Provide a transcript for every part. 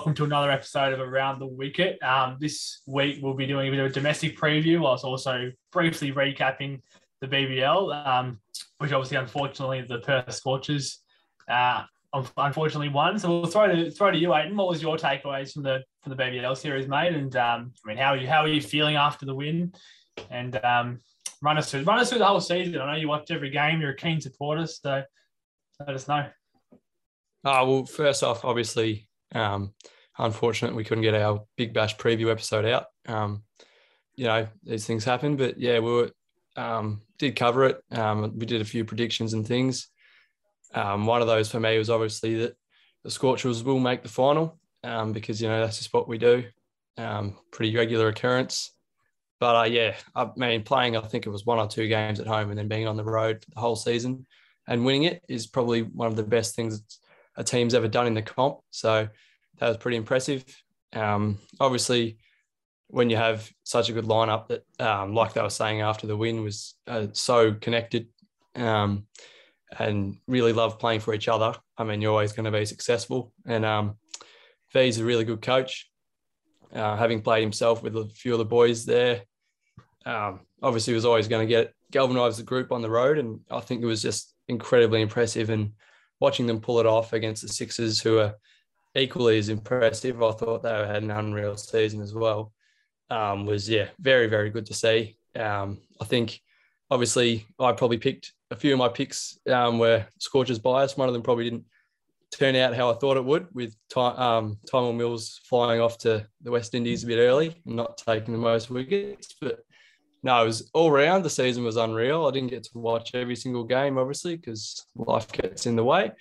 welcome to another episode of Around the Wicket. Um, this week we'll be doing a bit of a domestic preview, whilst also briefly recapping the BBL, um, which obviously, unfortunately, the Perth Scorchers uh, unfortunately won. So we'll throw to throw to you, Aiden. What was your takeaways from the from the BBL series, mate? And um, I mean, how are you how are you feeling after the win? And um, run us through run us through the whole season. I know you watch every game. You're a keen supporter, so let us know. Oh, well, first off, obviously, um, unfortunate we couldn't get our Big Bash preview episode out. Um, you know, these things happen, but yeah, we were, um, did cover it. Um, we did a few predictions and things. Um, one of those for me was obviously that the Scorchers will make the final um, because, you know, that's just what we do. Um, pretty regular occurrence. But uh, yeah, I mean, playing, I think it was one or two games at home and then being on the road for the whole season and winning it is probably one of the best things a team's ever done in the comp. So that was pretty impressive. Um, obviously, when you have such a good lineup that, um, like they were saying after the win, was uh, so connected um, and really love playing for each other. I mean, you're always going to be successful. And um, V's a really good coach. Uh, having played himself with a few of the boys there, um, obviously was always going to get galvanise the group on the road. And I think it was just incredibly impressive. And watching them pull it off against the Sixers, who are equally as impressive, I thought they had an unreal season as well. Um, was yeah, very very good to see. Um, I think obviously I probably picked a few of my picks um, were Scorchers bias. One of them probably didn't turn out how I thought it would, with Ty- um, Mills flying off to the West Indies a bit early not taking the most wickets. But no, it was all round. The season was unreal. I didn't get to watch every single game, obviously, because life gets in the way.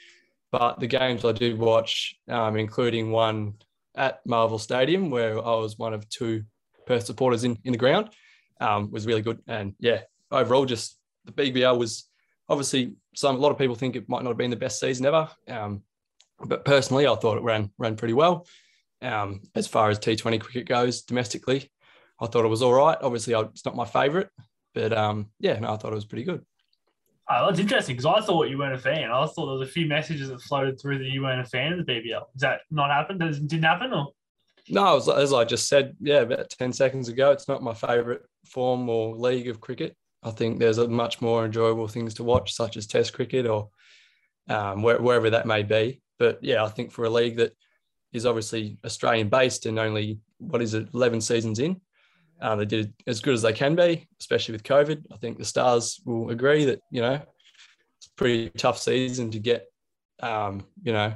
But the games I did watch, um, including one at Marvel Stadium, where I was one of two Perth supporters in, in the ground, um, was really good. And yeah, overall, just the BBL was obviously some a lot of people think it might not have been the best season ever. Um, but personally, I thought it ran ran pretty well. Um, as far as T20 cricket goes domestically, I thought it was all right. Obviously, it's not my favourite, but um, yeah, no, I thought it was pretty good. Oh, that's interesting because I thought you weren't a fan. I thought there was a few messages that floated through that you weren't a fan of the BBL. Does that not happen? Does it didn't happen or? No, as, as I just said, yeah, about ten seconds ago, it's not my favourite form or league of cricket. I think there's a much more enjoyable things to watch, such as Test cricket or um, where, wherever that may be. But yeah, I think for a league that is obviously Australian based and only what is it, 11 seasons in, uh, they did as good as they can be, especially with COVID. I think the Stars will agree that, you know, it's a pretty tough season to get, um, you know,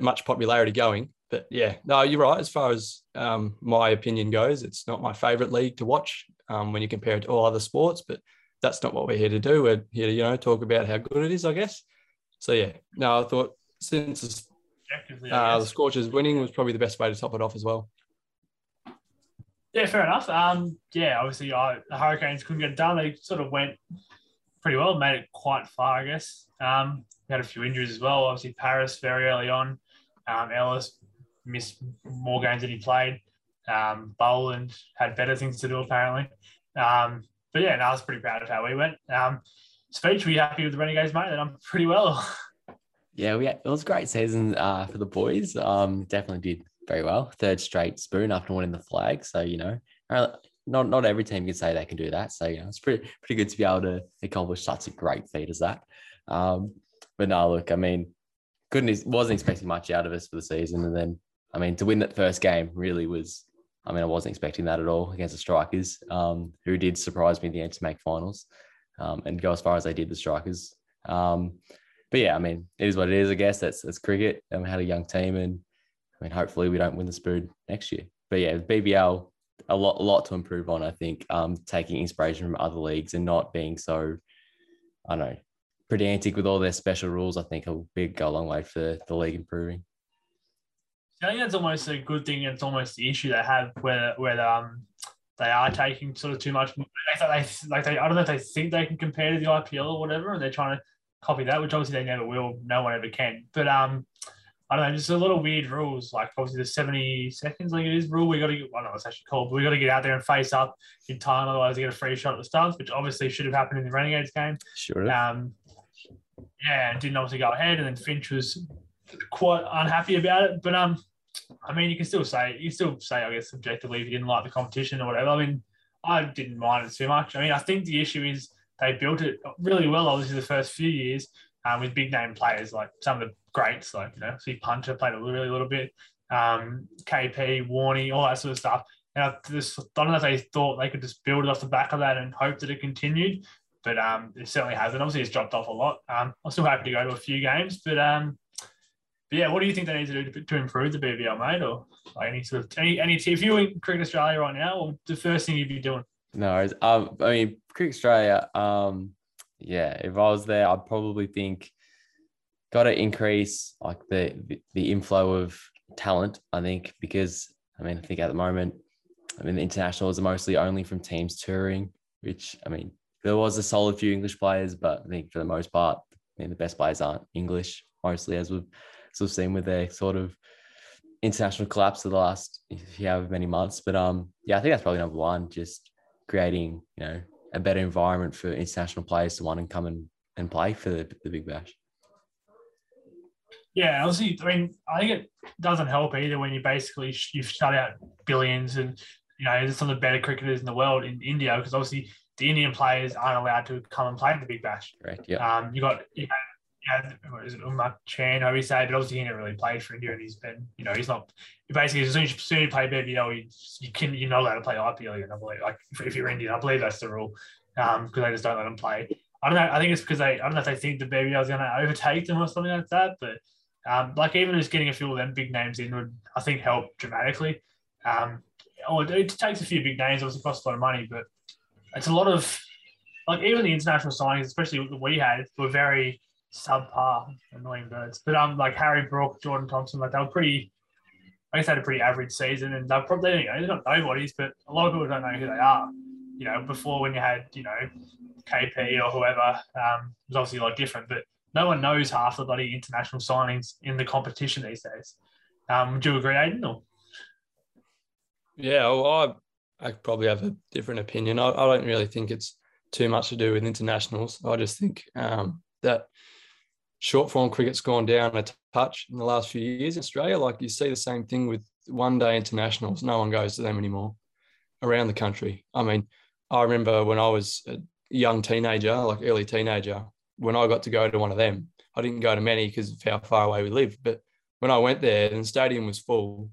much popularity going. But yeah, no, you're right. As far as um, my opinion goes, it's not my favorite league to watch um, when you compare it to all other sports, but that's not what we're here to do. We're here to, you know, talk about how good it is, I guess. So yeah, no, I thought since uh, the Scorchers winning was probably the best way to top it off as well. Yeah, fair enough. Um, yeah, obviously, uh, the Hurricanes couldn't get it done. They sort of went pretty well, made it quite far, I guess. Um, we had a few injuries as well. Obviously, Paris very early on. Um, Ellis missed more games than he played. Um, Boland had better things to do apparently. Um, but yeah, no, I was pretty proud of how we went. Um, speech, were you happy with the Renegades, mate? That I'm pretty well. Yeah, we had, it was a great season uh, for the boys. Um, definitely did very well. Third straight spoon after winning the flag. So you know, uh, not not every team can say they can do that. So you know, it's pretty pretty good to be able to accomplish such a great feat as that. Um, but no, look, I mean, couldn't wasn't expecting much out of us for the season, and then I mean, to win that first game really was. I mean, I wasn't expecting that at all against the Strikers, um, who did surprise me in the end to make finals um, and go as far as they did, the Strikers. Um, but yeah, I mean, it is what it is. I guess that's that's cricket. And we had a young team, and I mean, hopefully we don't win the Spoon next year. But yeah, BBL a lot a lot to improve on. I think um, taking inspiration from other leagues and not being so, I don't know, pedantic with all their special rules. I think will be go a long way for the league improving. I think that's almost a good thing. It's almost the issue they have where where um they are taking sort of too much. They, like they, I don't know if they think they can compare to the IPL or whatever, and they're trying to copy that, which obviously they never will. No one ever can. But um, I don't know, just a lot of weird rules. Like obviously the seventy seconds, like it is rule. We got to get. I don't know what's actually called, but we got to get out there and face up in time, otherwise they get a free shot at the stumps, which obviously should have happened in the Renegades game. Sure. Um, yeah, and didn't obviously go ahead, and then Finch was quite unhappy about it. But um, I mean, you can still say you still say, I guess, subjectively, if you didn't like the competition or whatever. I mean, I didn't mind it too much. I mean, I think the issue is they built it really well. Obviously, the first few years um, with big name players like some of the greats, like you know, see Punter played a really little bit, um, KP, Warney, all that sort of stuff. And I just I don't know if they thought they could just build it off the back of that and hope that it continued, but um, it certainly hasn't. Obviously, it's dropped off a lot. Um, I'm still happy to go to a few games, but um, but yeah, what do you think they need to do to, to improve the BBL, mate? Or like any sort of any any if you were in Cricket Australia right now, what the first thing you'd be doing? No, um, I mean Cricket Australia. Um, yeah, if I was there, I'd probably think got to increase like the, the inflow of talent. I think because I mean I think at the moment, I mean the internationals are mostly only from teams touring, which I mean there was a solid few English players, but I think for the most part, I mean the best players aren't English mostly, as we've sort of seen with their sort of international collapse of the last however many months. But um, yeah, I think that's probably number one, just creating you know a better environment for international players to want to come and, and play for the, the Big Bash. Yeah, obviously, I mean, I think it doesn't help either when you basically you've shut out billions and you know some of the better cricketers in the world in India because obviously the Indian players aren't allowed to come and play in the Big Bash. Correct. Yeah. Um, you got you know yeah, what is it, Unmukt Chand, how we say, but obviously he never really played for India and he's been, you know, he's not, basically, as soon as you, as soon as you play BBL, you, you can, you're not allowed to play IPL, I believe, like, if, if, you're Indian, I believe that's the rule, um, because they just don't let them play. I don't know, I think it's because they, I don't know if they think the BBL is going to overtake them or something like that, but, um, like, even just getting a few of them big names in would, I think, help dramatically. Um, oh, it, takes a few big names, obviously costs a lot of money, but it's a lot of, like, even the international signings, especially that we had, were very, subpar annoying birds. But um, like Harry Brook, Jordan Thompson, like they were pretty. I guess they had a pretty average season, and they're probably you know, they're not nobodies, but a lot of people don't know who they are. You know, before when you had you know KP or whoever, um, it was obviously a lot different, but no one knows half the bloody international signings in the competition these days. Um, would you agree, Aiden? Or? Yeah, well, I I probably have a different opinion. I, I don't really think it's too much to do with internationals. I just think um, that short form cricket's gone down a touch in the last few years in Australia. Like you see the same thing with one day internationals. No one goes to them anymore around the country. I mean, I remember when I was a young teenager, like early teenager, when I got to go to one of them, I didn't go to many because of how far away we lived. But when I went there the stadium was full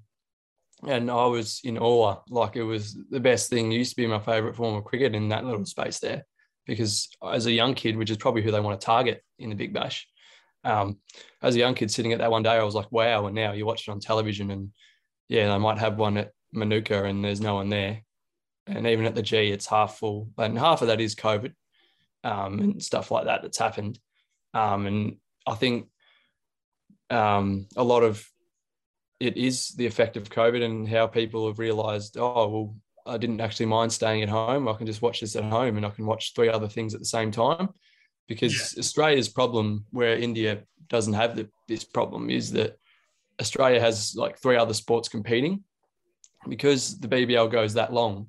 and I was in awe, like it was the best thing. It used to be my favorite form of cricket in that little space there because as a young kid, which is probably who they want to target in the Big Bash, um, as a young kid sitting at that one day, I was like, wow. And now you watch it on television and yeah, they might have one at Manuka and there's no one there. And even at the G, it's half full. And half of that is COVID um, and stuff like that that's happened. Um, and I think um, a lot of it is the effect of COVID and how people have realized, oh, well, I didn't actually mind staying at home. I can just watch this at home and I can watch three other things at the same time because yeah. Australia's problem, where India doesn't have the, this problem, is that Australia has like three other sports competing. Because the BBL goes that long,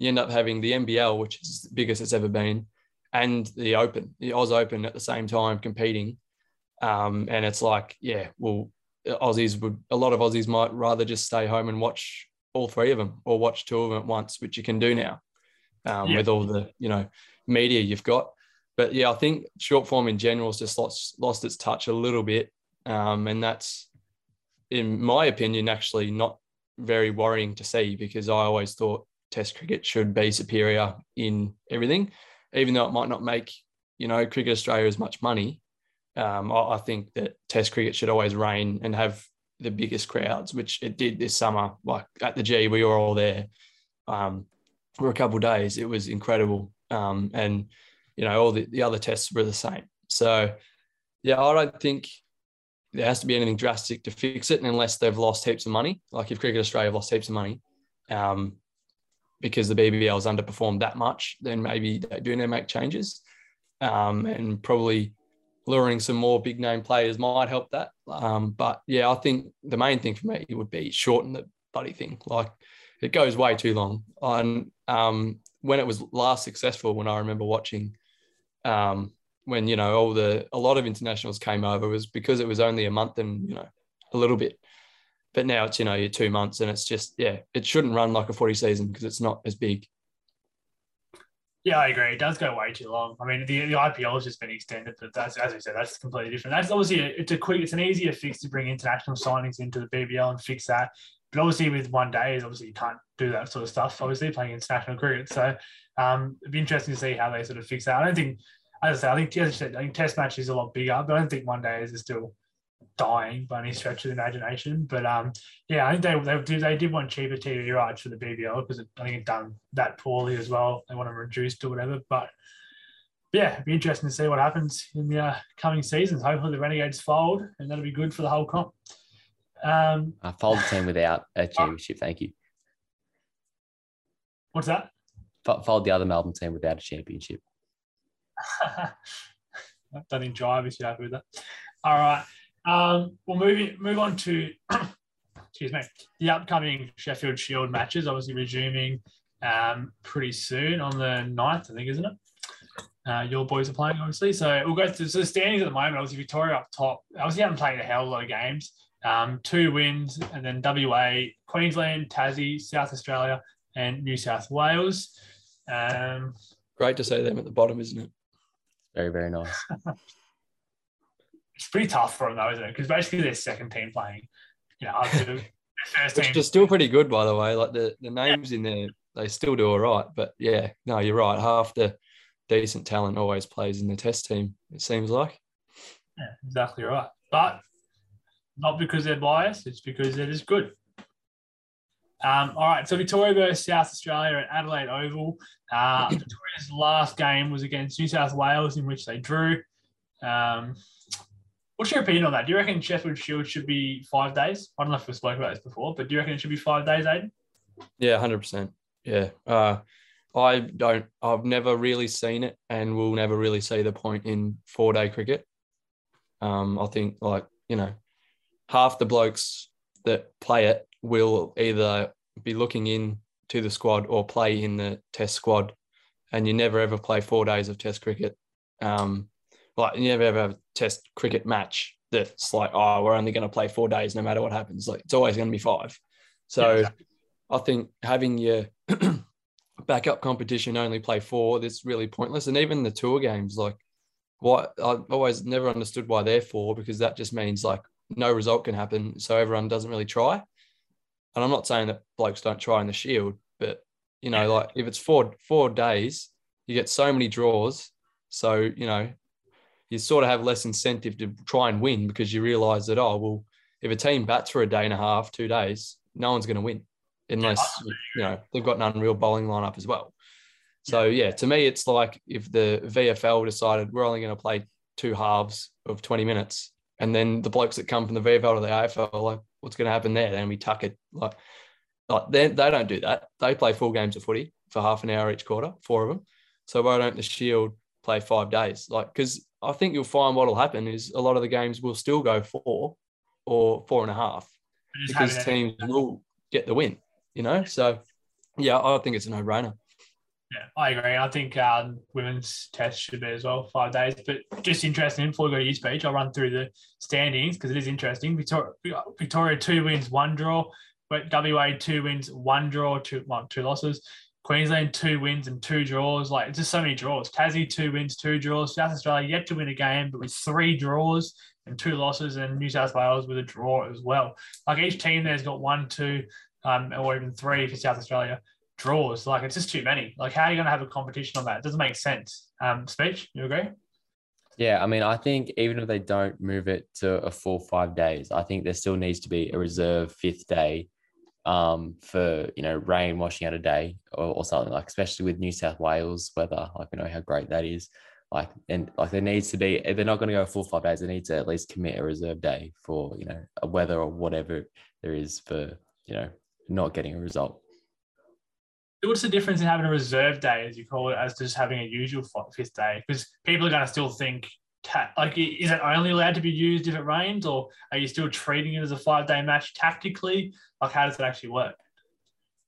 you end up having the NBL, which is the biggest it's ever been, and the Open, the Oz Open at the same time competing. Um, and it's like, yeah, well, Aussies would, a lot of Aussies might rather just stay home and watch all three of them or watch two of them at once, which you can do now um, yeah. with all the, you know, media you've got but yeah, I think short form in general has just lost lost its touch a little bit, um, and that's, in my opinion, actually not very worrying to see because I always thought Test cricket should be superior in everything, even though it might not make you know Cricket Australia as much money. Um, I, I think that Test cricket should always reign and have the biggest crowds, which it did this summer. Like at the G, we were all there um, for a couple days. It was incredible, um, and you know, all the, the other tests were the same. So, yeah, I don't think there has to be anything drastic to fix it unless they've lost heaps of money. Like if Cricket Australia have lost heaps of money um, because the BBL has underperformed that much, then maybe they do need to make changes. Um, and probably luring some more big name players might help that. Um, but yeah, I think the main thing for me would be shorten the bloody thing. Like it goes way too long. And um, when it was last successful, when I remember watching um, when you know all the a lot of internationals came over was because it was only a month and you know a little bit but now it's you know you're two months and it's just yeah it shouldn't run like a footy season because it's not as big. Yeah, I agree. It does go way too long. I mean, the, the IPL has just been extended, but that's as we said, that's completely different. That's obviously a, it's a quick, it's an easier fix to bring international signings into the BBL and fix that. But obviously, with one day, is obviously you can't do that sort of stuff. Obviously, playing international cricket, so um, it'd be interesting to see how they sort of fix that. I don't think, as I said, I think as I said, I think Test match is a lot bigger, but I don't think one day is still dying by any stretch of the imagination. But um, yeah, I think they they did they did want cheaper TV rights for the BBL because I think it done that poorly as well. They want to reduce to whatever, but. Yeah, it'd be interesting to see what happens in the uh, coming seasons. Hopefully, the Renegades fold, and that'll be good for the whole comp. Um, I fold the team without a championship. Thank you. What's that? Fold the other Melbourne team without a championship. Don't enjoy if you're happy with that. All right. Um, we'll move move on to excuse me the upcoming Sheffield Shield matches. Obviously resuming um, pretty soon on the 9th, I think, isn't it? Uh, your boys are playing, obviously. So we'll go to so the standings at the moment. Obviously, Victoria up top. Obviously, haven't played a hell of a lot of games. Um, two wins, and then WA, Queensland, Tassie, South Australia, and New South Wales. Um, Great to see them at the bottom, isn't it? Very, very nice. it's pretty tough for them, though, isn't it? Because basically, their second team playing, you know, after first Which team. is still pretty good, by the way. Like the, the names in there, they still do all right. But yeah, no, you're right. Half the decent talent always plays in the test team, it seems like. Yeah, exactly right. But not because they're biased, it's because they're just good. Um, all right, so Victoria versus South Australia at Adelaide Oval. Uh, Victoria's last game was against New South Wales, in which they drew. Um, what's your opinion on that? Do you reckon Sheffield Shield should be five days? I don't know if we spoke about this before, but do you reckon it should be five days, Aiden? Yeah, hundred percent. Yeah, uh, I don't. I've never really seen it, and will never really see the point in four day cricket. Um, I think like you know, half the blokes that play it will either be looking in to the squad or play in the test squad, and you never ever play four days of test cricket. Um, like you never ever have test cricket match that's like, oh, we're only going to play four days no matter what happens. Like it's always going to be five. So Yeah, exactly. I think having your backup competition only play four, that's really pointless. And even the tour games, like what I've always never understood why they're four because that just means like no result can happen. So everyone doesn't really try. And I'm not saying that blokes don't try in the shield, but you know, like if it's four four days, you get so many draws. So, you know, you sort of have less incentive to try and win because you realize that, oh, well, if a team bats for a day and a half, two days, no one's going to win unless, you know, they've got an unreal bowling lineup as well. So, yeah, to me, it's like if the VFL decided we're only going to play two halves of 20 minutes, and then the blokes that come from the VFL to the AFL, are like, what's going to happen there? Then we tuck it. Like, like they, they don't do that. They play full games of footy for half an hour each quarter, four of them. So why don't the Shield play five days? Like, because I think you'll find what'll happen is a lot of the games will still go four or four and a half because teams will get the win. You know, so yeah, I think it's a no-brainer. Yeah, I agree. I think um, women's test should be as well, five days. But just interesting, before we go to your speech, I'll run through the standings because it is interesting. Victoria, Victoria, two wins, one draw. But WA, two wins, one draw, two, well, two losses. Queensland, two wins and two draws. Like, it's just so many draws. Tassie, two wins, two draws. South Australia, yet to win a game, but with three draws and two losses. And New South Wales with a draw as well. Like, each team there's got one, two, um, or even three for South Australia draws. Like it's just too many. Like how are you going to have a competition on that? It doesn't make sense. Um, speech, you agree? Yeah, I mean, I think even if they don't move it to a full five days, I think there still needs to be a reserve fifth day um, for you know rain washing out a day or, or something like, especially with New South Wales weather. Like we know how great that is. Like and like there needs to be they're not going to go full five days, they need to at least commit a reserve day for you know a weather or whatever there is for you know not getting a result. What's the difference in having a reserve day, as you call it, as just having a usual fifth day? Because people are going to still think, ta- like, is it only allowed to be used if it rains, or are you still treating it as a five day match tactically? Like, how does it actually work?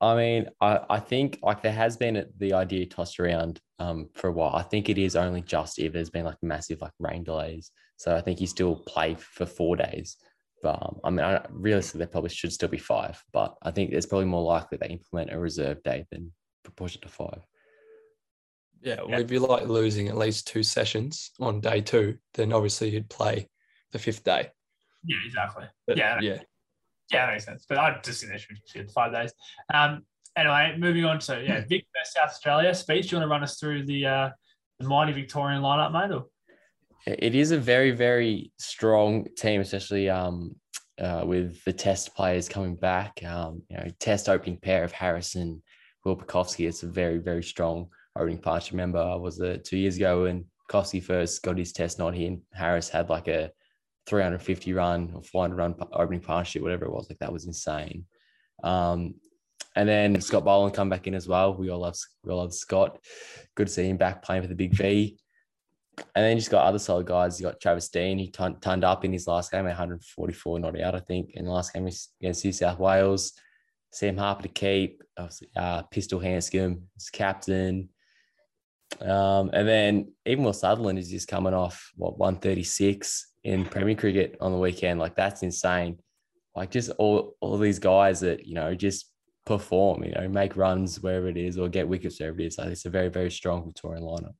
I mean, I, I think like there has been the idea tossed around um, for a while. I think it is only just if there's been like massive like rain delays. So I think you still play for four days. But um, I mean, I, realistically, there probably should still be five. But I think it's probably more likely they implement a reserve day than proportion to five. Yeah, well, if you like losing at least two sessions on day two, then obviously you'd play the fifth day. Yeah, exactly. But, yeah, yeah. Yeah, that makes sense. But I just think they should do five days. Um, anyway, moving on to yeah, Vic versus South Australia. Speech, do you want to run us through the uh, the mighty Victorian lineup, mate? Or? It is a very, very strong team, especially um, uh, with the test players coming back. Um, you know, test opening pair of Harris and, Will Pucovski. It's a very, very strong opening partnership. Remember, I was it two years ago when Pucovski first got his test not here, Harris had like a 350 run or 400 run opening partnership, whatever it was. Like that was insane. Um, and then Scott Boland come back in as well. We all love we all love Scott. Good to see him back playing for the Big V. And then you just got other solid guys. You got Travis Dean. He t- turned up in his last game, 144 not out, I think, in the last game against New South Wales. Sam Harper to keep. Uh, Pistol Handscomb as captain. Um, and then even Will Sutherland is just coming off what 136 in Premier Cricket on the weekend. Like that's insane. Like just all all these guys that you know just perform, you know, make runs wherever it is or get wickets wherever it is. Like it's a very very strong Victorian lineup.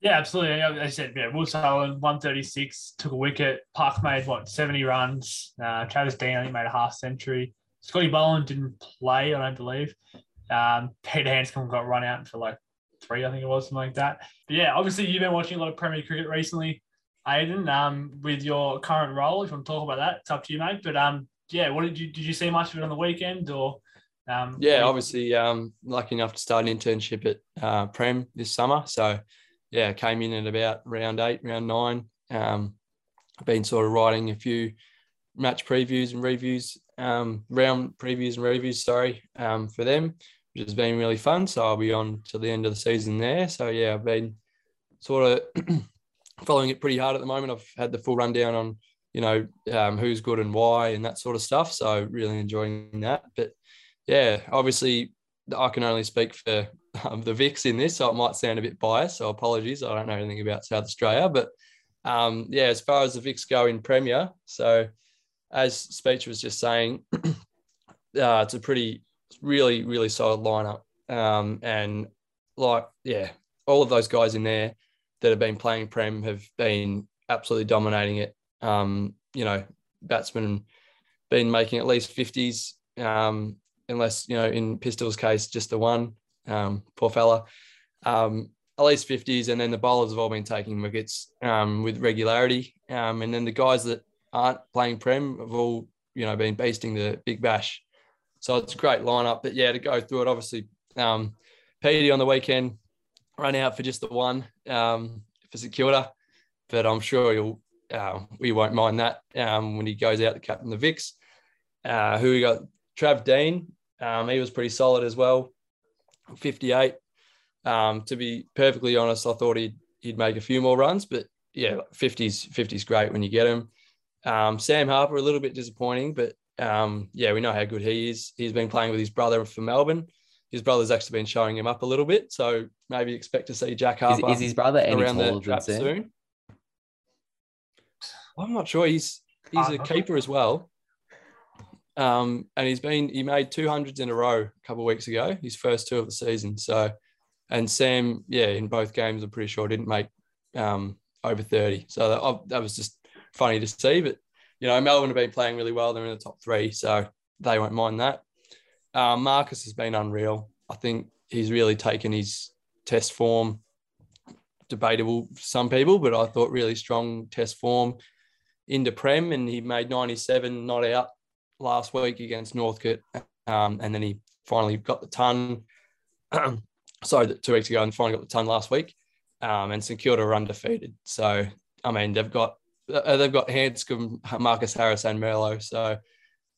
Yeah, absolutely. I said, yeah, Will Sutherland, 136, took a wicket. Park made, what, 70 runs. Uh, Travis Dean, I think, made a half century. Scotty Boland didn't play, I don't believe. Um, Peter Handscomb got run out for like three, I think it was, something like that. But yeah, obviously, you've been watching a lot of Premier Cricket recently, Aiden, um, with your current role. If you want to talk about that, it's up to you, mate. But um, yeah, what did you did you see much of it on the weekend or? Um, yeah, obviously, um, lucky enough to start an internship at uh, Prem this summer. So yeah, came in at about round eight, round nine. Um, I've been sort of writing a few match previews and reviews, um, round previews and reviews, sorry, um, for them, which has been really fun. So I'll be on to the end of the season there. So yeah, I've been sort of following it pretty hard at the moment. I've had the full rundown on, you know, um, who's good and why and that sort of stuff. So really enjoying that. But yeah, obviously I can only speak for um, the Vics in this, so it might sound a bit biased. So apologies, I don't know anything about South Australia, but um, yeah, as far as the Vics go in Premier, so as Speech was just saying, uh, it's a pretty, really, really solid lineup, um, and like yeah, all of those guys in there that have been playing Prem have been absolutely dominating it. Um, you know, batsmen been making at least fifties. Um, unless you know in Pistol's case just the one um, poor fella. Um, at least 50s, and then the bowlers have all been taking wickets um, with regularity. And then the guys that aren't playing Prem have all, you know, been beasting the Big Bash. So it's a great lineup. But yeah, to go through it, obviously, um, Petey on the weekend ran out for just the one um, for Security, but I'm sure you'll uh, we won't mind that um, when he goes out to captain the Vics. Uh, who we got? Trav Dean. Um, he was pretty solid as well. 58. Um, to be perfectly honest, I thought he'd he'd make a few more runs, but yeah, 50s 50s great when you get him. Um, Sam Harper a little bit disappointing, but um, yeah, we know how good he is. He's been playing with his brother for Melbourne. His brother's actually been showing him up a little bit, so maybe expect to see Jack Harper. Is, is his brother around the trap soon? I'm not sure. He's he's a keeper as well. Um, and he's been he made two hundreds in a row a couple of weeks ago, his first two of the season. So, and Sam, yeah, in both games, I'm pretty sure didn't make um, over 30. So that, that was just funny to see. But you know, Melbourne have been playing really well. They're in the top three, so they won't mind that. Um, Marcus has been unreal. I think he's really taken his test form debatable for some people, but I thought really strong test form into Prem, and he made 97 not out last week against Northcote, um, and then he finally got the ton. sorry, two weeks ago, and finally got the ton last week. Um, and St Kilda are undefeated. So I mean, they've got uh, they've got Handscomb, Marcus Harris, and Merlo. So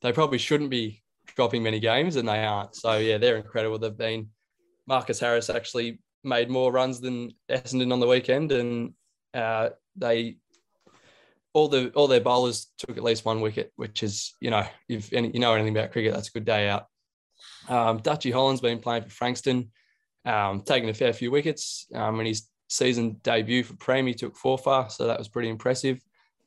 they probably shouldn't be dropping many games, and they aren't. So yeah, they're incredible. They've been Marcus Harris actually made more runs than Essendon on the weekend, and uh, they all the all their bowlers took at least one wicket, which is you know if any, you know anything about cricket, that's a good day out. Um, Dutchy Holland's been playing for Frankston, um, taking a fair few wickets. Um, in his season debut for Prem, he took four far, so that was pretty impressive.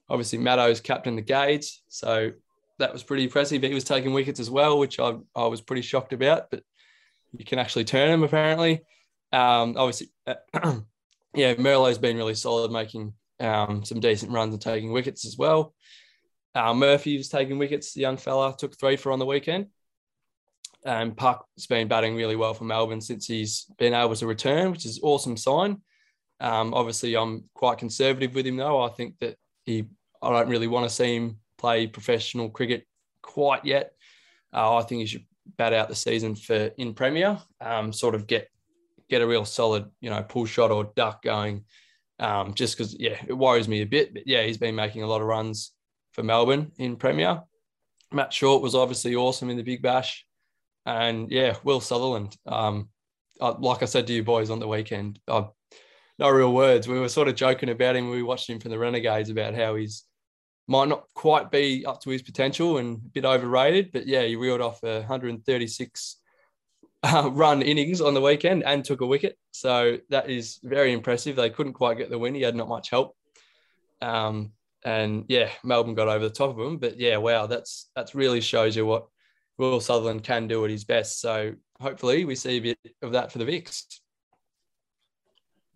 Obviously Maddo's captain the Gades, so that was pretty impressive. He was taking wickets as well, which I, I was pretty shocked about, but you can actually turn him apparently. Um, obviously, yeah, Merlo's been really solid, making um, some decent runs and taking wickets as well. Uh, Murphy was taking wickets. The young fella took three for on the weekend. And Puck's been batting really well for Melbourne since he's been able to return, which is an awesome sign. Um, obviously, I'm quite conservative with him though. I think that he, I don't really want to see him play professional cricket quite yet. Uh, I think he should bat out the season for in Premier, um, sort of get get a real solid, you know, pull shot or duck going. Um, just because, yeah, it worries me a bit. But yeah, he's been making a lot of runs for Melbourne in Premier. Matt Short was obviously awesome in the Big Bash. And yeah, Will Sutherland. Um, I, like I said to you boys on the weekend, I, no real words. We were sort of joking about him. We watched him from the Renegades about how he's might not quite be up to his potential and a bit overrated, but yeah, he reeled off a 136 uh, run innings on the weekend and took a wicket. So that is very impressive. They couldn't quite get the win. He had not much help. Um, and yeah, Melbourne got over the top of him. But yeah, wow, that's that's really shows you what Will Sutherland can do at his best. So hopefully we see a bit of that for the Vics.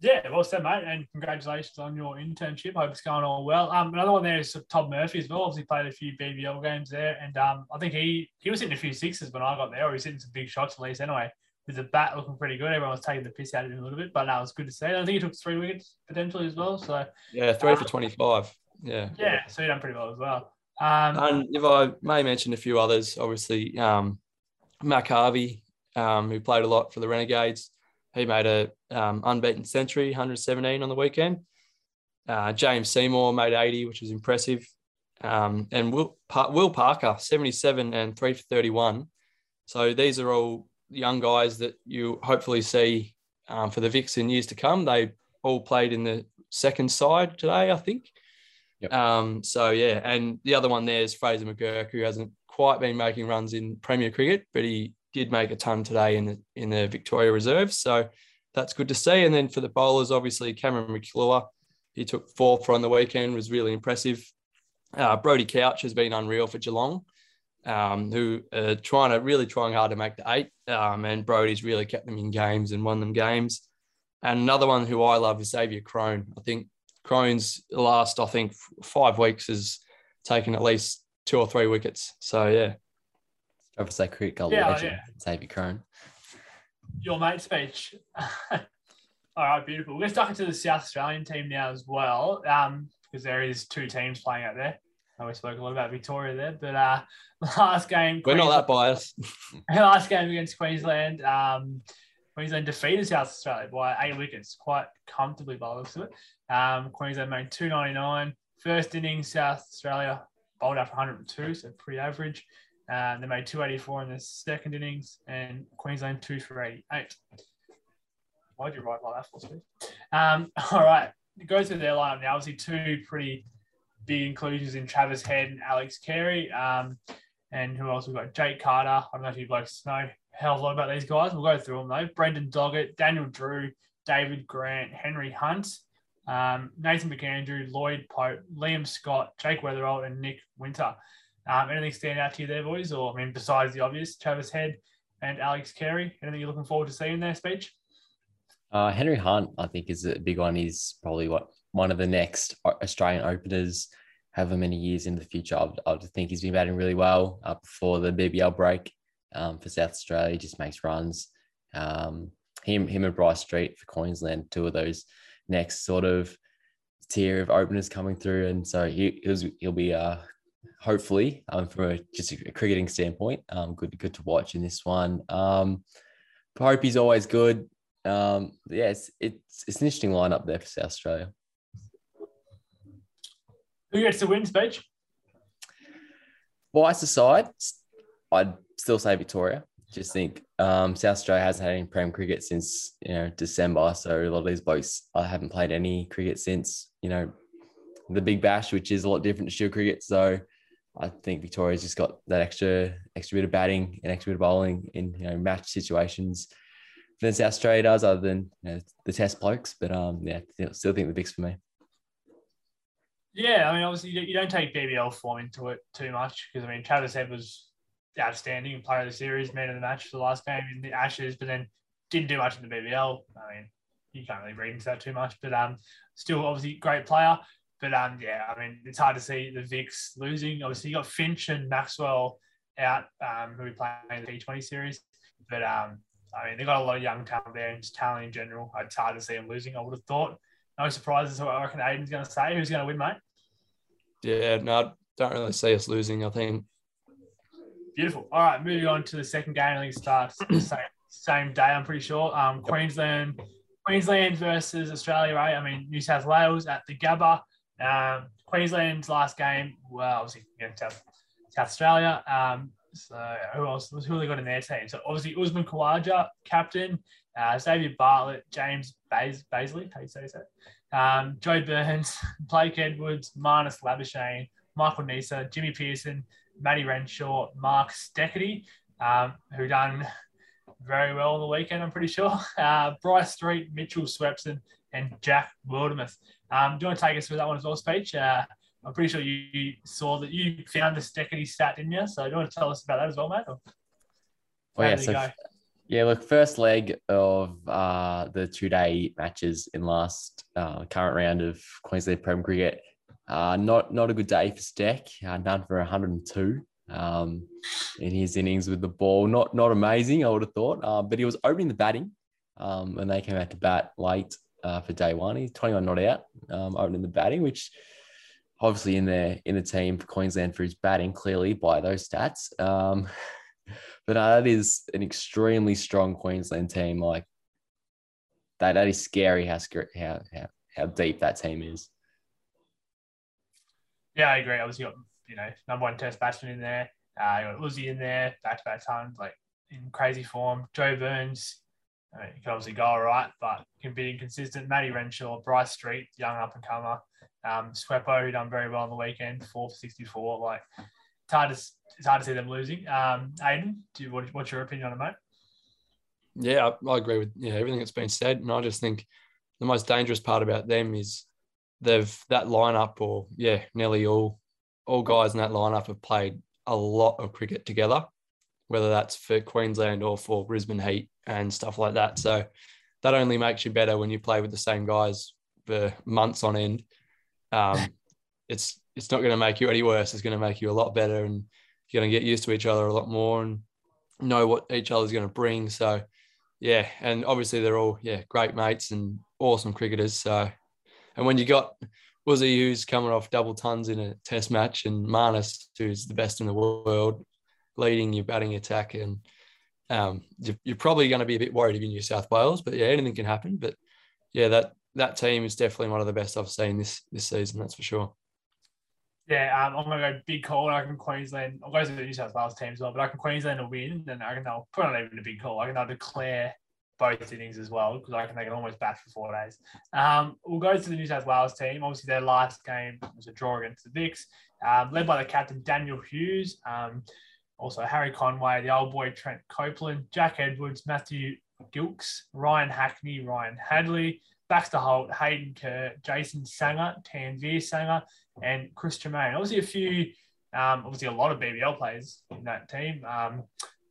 Yeah, well said, mate, and congratulations on your internship. Hope it's going all well. Um, another one there is Todd Murphy as well. Obviously played a few BBL games there, and um, I think he he was hitting a few sixes when I got there, or he was hitting some big shots at least. Anyway, with the bat looking pretty good, everyone was taking the piss out of him a little bit, but that was good to see. I think he took three wickets potentially as well. So yeah, three for twenty five. Yeah, yeah, so he done pretty well as well. Um, and if I may mention a few others, obviously um, Mac Harvey, um, who played a lot for the Renegades he made a um, unbeaten century, 117 on the weekend. Uh, James Seymour made 80, which was impressive. Um, and Will, Will Parker, 77 and 3 for 31. So these are all young guys that you hopefully see um, for the Vics in years to come. They all played in the second side today, I think. Yep. Um, so yeah, and the other one there is Fraser McGurk, who hasn't quite been making runs in Premier cricket, but he did make a ton today in the in the Victoria reserves. So that's good to see. And then for the bowlers, obviously Cameron McClure, he took four for on the weekend, was really impressive. Uh, Brody Couch has been unreal for Geelong, um, who are trying to really trying hard to make the eight. Um, and Brody's really kept them in games and won them games. And another one who I love is Xavier Crone. I think Crone's last, I think, five weeks has taken at least two or three wickets. So yeah, Say cricket goal yeah, legend, yeah. Xavier Crone. Your mate speech. All right, beautiful. Let's talk into the South Australian team now as well, um, because there is two teams playing out there. And we spoke a lot about Victoria there, but uh, last game we're not that biased. last game against Queensland, um, Queensland defeated South Australia by eight wickets, quite comfortably by the looks of it. Um, Queensland made 299. First innings, South Australia bowled out for 102, so pretty average. Uh, they made 284 in the second innings, and Queensland two for 88. Why'd you write like that for, Steve? Um, all right, go through their lineup now. Obviously, two pretty big inclusions in Travis Head and Alex Carey. Um, and who else? We've got Jake Carter. I don't know if you blokes know hell of a lot about these guys. We'll go through them though. Brendan Doggett, Daniel Drew, David Grant, Henry Hunt, um, Nathan McAndrew, Lloyd Pope, Liam Scott, Jake Weatherald, and Nick Winter. Um, anything stand out to you there, boys? Or, I mean, besides the obvious, Travis Head and Alex Carey, anything you're looking forward to seeing in their speech? Uh, Henry Hunt, I think, is a big one. He's probably what one of the next Australian openers, however many years in the future. I, I think he's been batting really well uh, before the BBL break um, for South Australia. Just makes runs. Um, him, him and Bryce Street for Queensland, two of those next sort of tier of openers coming through, and so he he'll, he'll be uh, hopefully, um, from a, just a cricketing standpoint. Um, good, good to watch in this one. Um, Popey's always good. Um, yeah, it's, it's, it's an interesting lineup there for South Australia. Who gets the win, Speech? Bias aside, I'd still say Victoria. Just think um, South Australia hasn't had any Prem cricket since you know December, so a lot of these blokes I haven't played any cricket since you know the Big Bash, which is a lot different to Shield cricket. So I think Victoria's just got that extra extra bit of batting and extra bit of bowling in you know match situations than South Australia does, other than you know, the Test blokes. But um, yeah, still think the Vics for me. Yeah, I mean, obviously you don't take BBL form into it too much because I mean Travis Head was outstanding player of the series, man of the match for the last game in the Ashes, but then didn't do much in the BBL. I mean, you can't really read into that too much, but um, still obviously great player. But um, yeah, I mean, it's hard to see the Vics losing. Obviously, you got Finch and Maxwell out, um, who we play in the T20 series. But um, I mean, they've got a lot of young talent there and just talent in general. It's hard to see them losing. I would have thought. No surprises. What I reckon Aiden's going to say. Who's going to win, mate? Yeah, no, I don't really see us losing. I think. Beautiful. All right, moving on to the second game. I think it starts same, same day. I'm pretty sure. Um. Queensland, Queensland versus Australia. Right? I mean, New South Wales at the Gabba. Um, Queensland's last game. Well, obviously against South, South Australia. Um, so who else? Was who they got in their team? So obviously Usman Khawaja, captain. Uh, Xavier Bartlett, James Bas- Bazley, how you say that? Um, Joe Burns, Blake Edwards, Marnus Labuschagne, Michael Neser, Jimmy Peirson, Matty Renshaw, Mark Steketee, um, who done very well on the weekend, I'm pretty sure. Uh, Bryce Street, Mitchell Swepson, and Jack Wildermuth. Um, do you want to take us through that one as well, Speech? Uh, I'm pretty sure you saw that you found the Steketee stat, didn't you? So do you want to tell us about that as well, mate? Or oh, yeah, so, yeah, look, first leg of uh, the two-day matches in last uh, current round of Queensland Prem Cricket. Uh, not not a good day for Steck. Uh, none for 102 um, in his innings with the ball. Not not amazing, I would have thought. Uh, but he was opening the batting, um, and they came out to bat late uh, for day one. He's 21 not out, um, opening the batting, which obviously in the in the team for Queensland for his batting, clearly by those stats. Um, but uh, that is an extremely strong Queensland team. Like that, that is scary how how how, how deep that team is. Yeah, I agree. Obviously, got you know number one Test batsman in there. Uh, you got Uzi in there, back to back tons, like in crazy form. Joe Burns, Mean, he can obviously go all right, but can be inconsistent. Matty Renshaw, Bryce Street, young up and comer. Um, Sweppo, who done very well on the weekend, four for 64. Like, it's hard to, it's hard to see them losing. Um, Aiden, do you, what, what's your opinion on it, mate? Yeah, I, I agree with yeah, everything that's been said. And I just think the most dangerous part about them is they've that lineup, or yeah, nearly all all guys in that lineup have played a lot of cricket together, whether that's for Queensland or for Brisbane Heat and stuff like that. So that only makes you better when you play with the same guys for months on end um, it's it's not going to make you any worse. It's going to make you a lot better, and you're going to get used to each other a lot more and know what each other's going to bring. So, yeah, and obviously they're all yeah great mates and awesome cricketers. So, and when you got Wuzzy who's coming off double tons in a Test match, and Marnus who's the best in the world, leading your batting attack, and um, you're probably going to be a bit worried if you're New South Wales. But yeah, anything can happen. But yeah, that that team is definitely one of the best I've seen this this season. That's for sure. Yeah, um, I'm gonna go big call. I reckon Queensland. I'll go to the New South Wales team as well, but I can Queensland will win, and I can they'll put on even a big call. I can declare both innings as well because I can they can almost bat for four days. Um, we'll go to the New South Wales team. Obviously, their last game was a draw against the Vics, um, led by the captain Daniel Hughes. Um, also Harry Conway, the old boy Trent Copeland, Jack Edwards, Matthew Gilks, Ryan Hackney, Ryan Hadley, Baxter Holt, Hayden Kerr, Jason Sangha, Tanveer Sangha, and Chris Tremain. Obviously, a few, um, obviously, a lot of BBL players in that team. Um,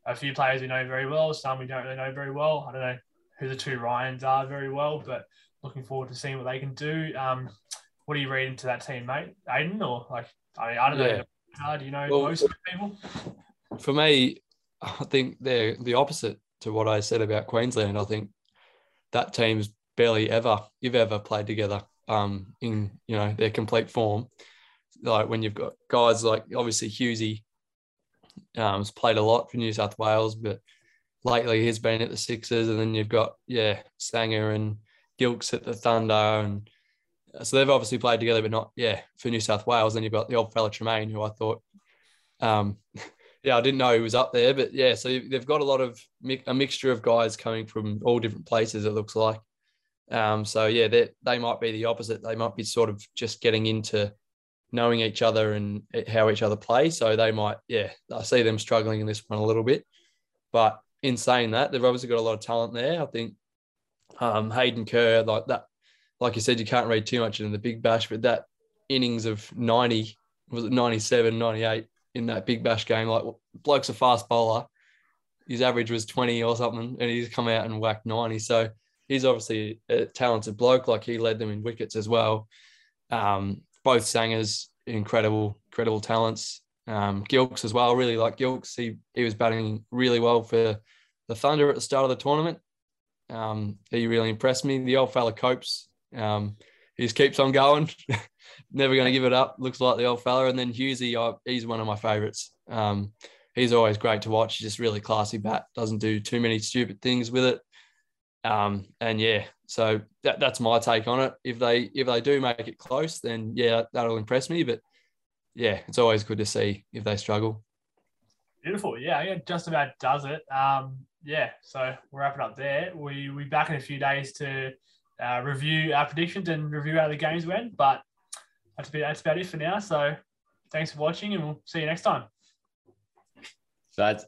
a few players we know very well, some we don't really know very well. I don't know who the two Ryans are very well, but looking forward to seeing what they can do. Um, what do you read into that team, mate? Aiden, or like, I mean, I don't yeah. know. Do you know well, most people? For me, I think they're the opposite to what I said about Queensland. I think that team's barely ever you've ever played together um, in you know their complete form. Like when you've got guys like obviously Hughesy um, has played a lot for New South Wales, but lately he's been at the Sixers, and then you've got yeah Sangha and Gilks at the Thunder, and so they've obviously played together, but not yeah for New South Wales. Then you've got the old fella Tremain, who I thought, um, yeah, I didn't know he was up there, but yeah, so they've got a lot of a mixture of guys coming from all different places. It looks like, um, so yeah, they they might be the opposite. They might be sort of just getting into knowing each other and how each other play. So they might, yeah, I see them struggling in this one a little bit. But in saying that, they've obviously got a lot of talent there. I think um, Hayden Kerr, like that, like you said, you can't read too much into the big bash, but that innings of 90, was it 97, 98 in that big bash game. Like bloke's a fast bowler. His average was 20 or something, and he's come out and whacked 90. So he's obviously a talented bloke. Like he led them in wickets as well. Um, both Sanghas, incredible, incredible talents. Um, Gilkes as well. Really like Gilkes. He he was batting really well for the Thunder at the start of the tournament. Um, he really impressed me. The old fella copes. Um, he just keeps on going. Never going to give it up. Looks like the old fella. And then Hughesy, uh, he's one of my favourites. Um, he's always great to watch. He's just really classy bat. Doesn't do too many stupid things with it. Um, and yeah, so that, that's my take on it. If they if they do make it close, then yeah, that'll impress me. But yeah, it's always good to see if they struggle. Beautiful. Yeah, yeah, just about does it. Um, yeah, so we're wrapping up there. We we back in a few days to uh, review our predictions and review how the games went. But that's about, that's about it for now. So thanks for watching, and we'll see you next time. So that's